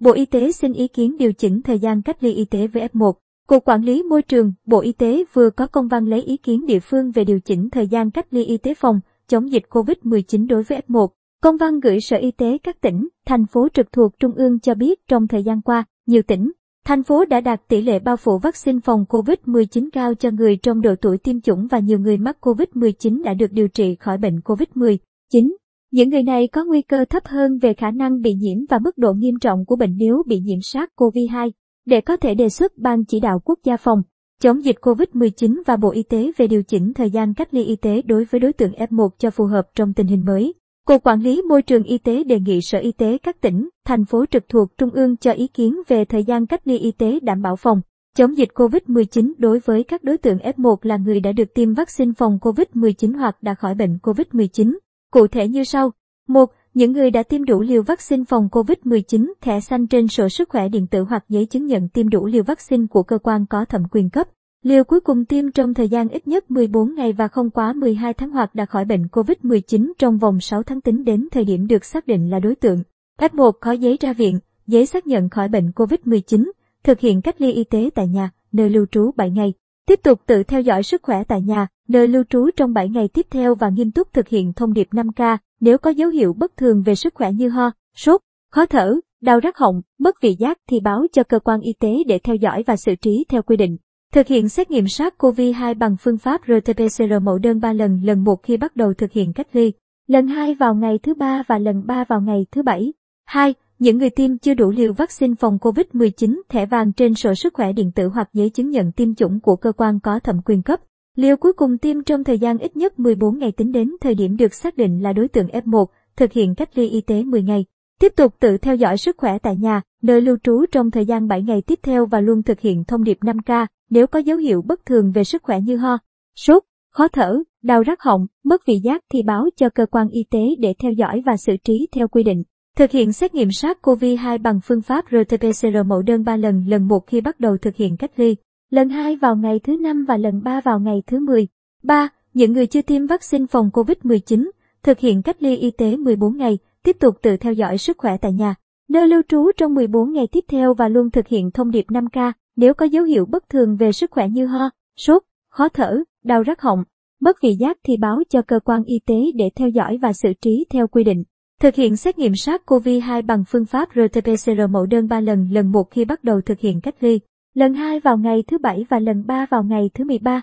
Bộ Y tế xin ý kiến điều chỉnh thời gian cách ly y tế với F1. Cục Quản lý Môi trường, Bộ Y tế vừa có công văn lấy ý kiến địa phương về điều chỉnh thời gian cách ly y tế phòng chống dịch COVID-19 đối với F1. Công văn gửi Sở Y tế các tỉnh, thành phố trực thuộc Trung ương cho biết trong thời gian qua, nhiều tỉnh, thành phố đã đạt tỷ lệ bao phủ vaccine phòng COVID-19 cao cho người trong độ tuổi tiêm chủng và nhiều người mắc COVID-19 đã được điều trị khỏi bệnh COVID-19. Những người này có nguy cơ thấp hơn về khả năng bị nhiễm và mức độ nghiêm trọng của bệnh nếu bị nhiễm SARS-CoV-2. Để có thể đề xuất Ban chỉ đạo quốc gia phòng chống dịch COVID-19 và Bộ Y tế về điều chỉnh thời gian cách ly y tế đối với đối tượng F1 cho phù hợp trong tình hình mới. Cục Quản lý Môi trường Y tế đề nghị Sở Y tế các tỉnh, thành phố trực thuộc Trung ương cho ý kiến về thời gian cách ly y tế đảm bảo phòng chống dịch COVID-19 đối với các đối tượng F1 là người đã được tiêm vaccine phòng COVID-19 hoặc đã khỏi bệnh COVID-19. Cụ thể như sau. 1. Những người đã tiêm đủ liều vaccine phòng COVID-19, thẻ xanh trên sổ sức khỏe điện tử hoặc giấy chứng nhận tiêm đủ liều vaccine của cơ quan có thẩm quyền cấp. Liều cuối cùng tiêm trong thời gian ít nhất 14 ngày và không quá 12 tháng hoặc đã khỏi bệnh COVID-19 trong vòng 6 tháng tính đến thời điểm được xác định là đối tượng. F1 có giấy ra viện, giấy xác nhận khỏi bệnh COVID-19, thực hiện cách ly y tế tại nhà, nơi lưu trú 7 ngày. Tiếp tục tự theo dõi sức khỏe tại nhà, nơi lưu trú trong 7 ngày tiếp theo và nghiêm túc thực hiện thông điệp 5K nếu có dấu hiệu bất thường về sức khỏe như ho, sốt, khó thở, đau rắc họng, mất vị giác thì báo cho cơ quan y tế để theo dõi và xử trí theo quy định. Thực hiện xét nghiệm SARS-CoV-2 bằng phương pháp RT-PCR mẫu đơn 3 lần, lần 1 khi bắt đầu thực hiện cách ly, lần 2 vào ngày thứ 3 và lần 3 vào ngày thứ 7. 2. Những người tiêm chưa đủ liều vaccine phòng COVID-19, thẻ vàng trên sổ sức khỏe điện tử hoặc giấy chứng nhận tiêm chủng của cơ quan có thẩm quyền cấp. Liều cuối cùng tiêm trong thời gian ít nhất 14 ngày tính đến thời điểm được xác định là đối tượng F1, thực hiện cách ly y tế 10 ngày. Tiếp tục tự theo dõi sức khỏe tại nhà, nơi lưu trú trong thời gian 7 ngày tiếp theo và luôn thực hiện thông điệp 5K nếu có dấu hiệu bất thường về sức khỏe như ho, sốt, khó thở, đau rắc họng, mất vị giác thì báo cho cơ quan y tế để theo dõi và xử trí theo quy định. Thực hiện xét nghiệm SARS-CoV-2 bằng phương pháp RT-PCR mẫu đơn 3 lần, lần 1 khi bắt đầu thực hiện cách ly, lần 2 vào ngày thứ 5 và lần 3 vào ngày thứ 10. 3. Những người chưa tiêm vaccine phòng COVID-19, thực hiện cách ly y tế 14 ngày, tiếp tục tự theo dõi sức khỏe tại nhà, nơi lưu trú trong 14 ngày tiếp theo và luôn thực hiện thông điệp 5K nếu có dấu hiệu bất thường về sức khỏe như ho, sốt, khó thở, đau rắc họng, mất vị giác thì báo cho cơ quan y tế để theo dõi và xử trí theo quy định. Thực hiện xét nghiệm SARS-CoV-2 bằng phương pháp RT-PCR mẫu đơn 3 lần, lần 1 khi bắt đầu thực hiện cách ly, lần 2 vào ngày thứ 7 và lần 3 vào ngày thứ 13.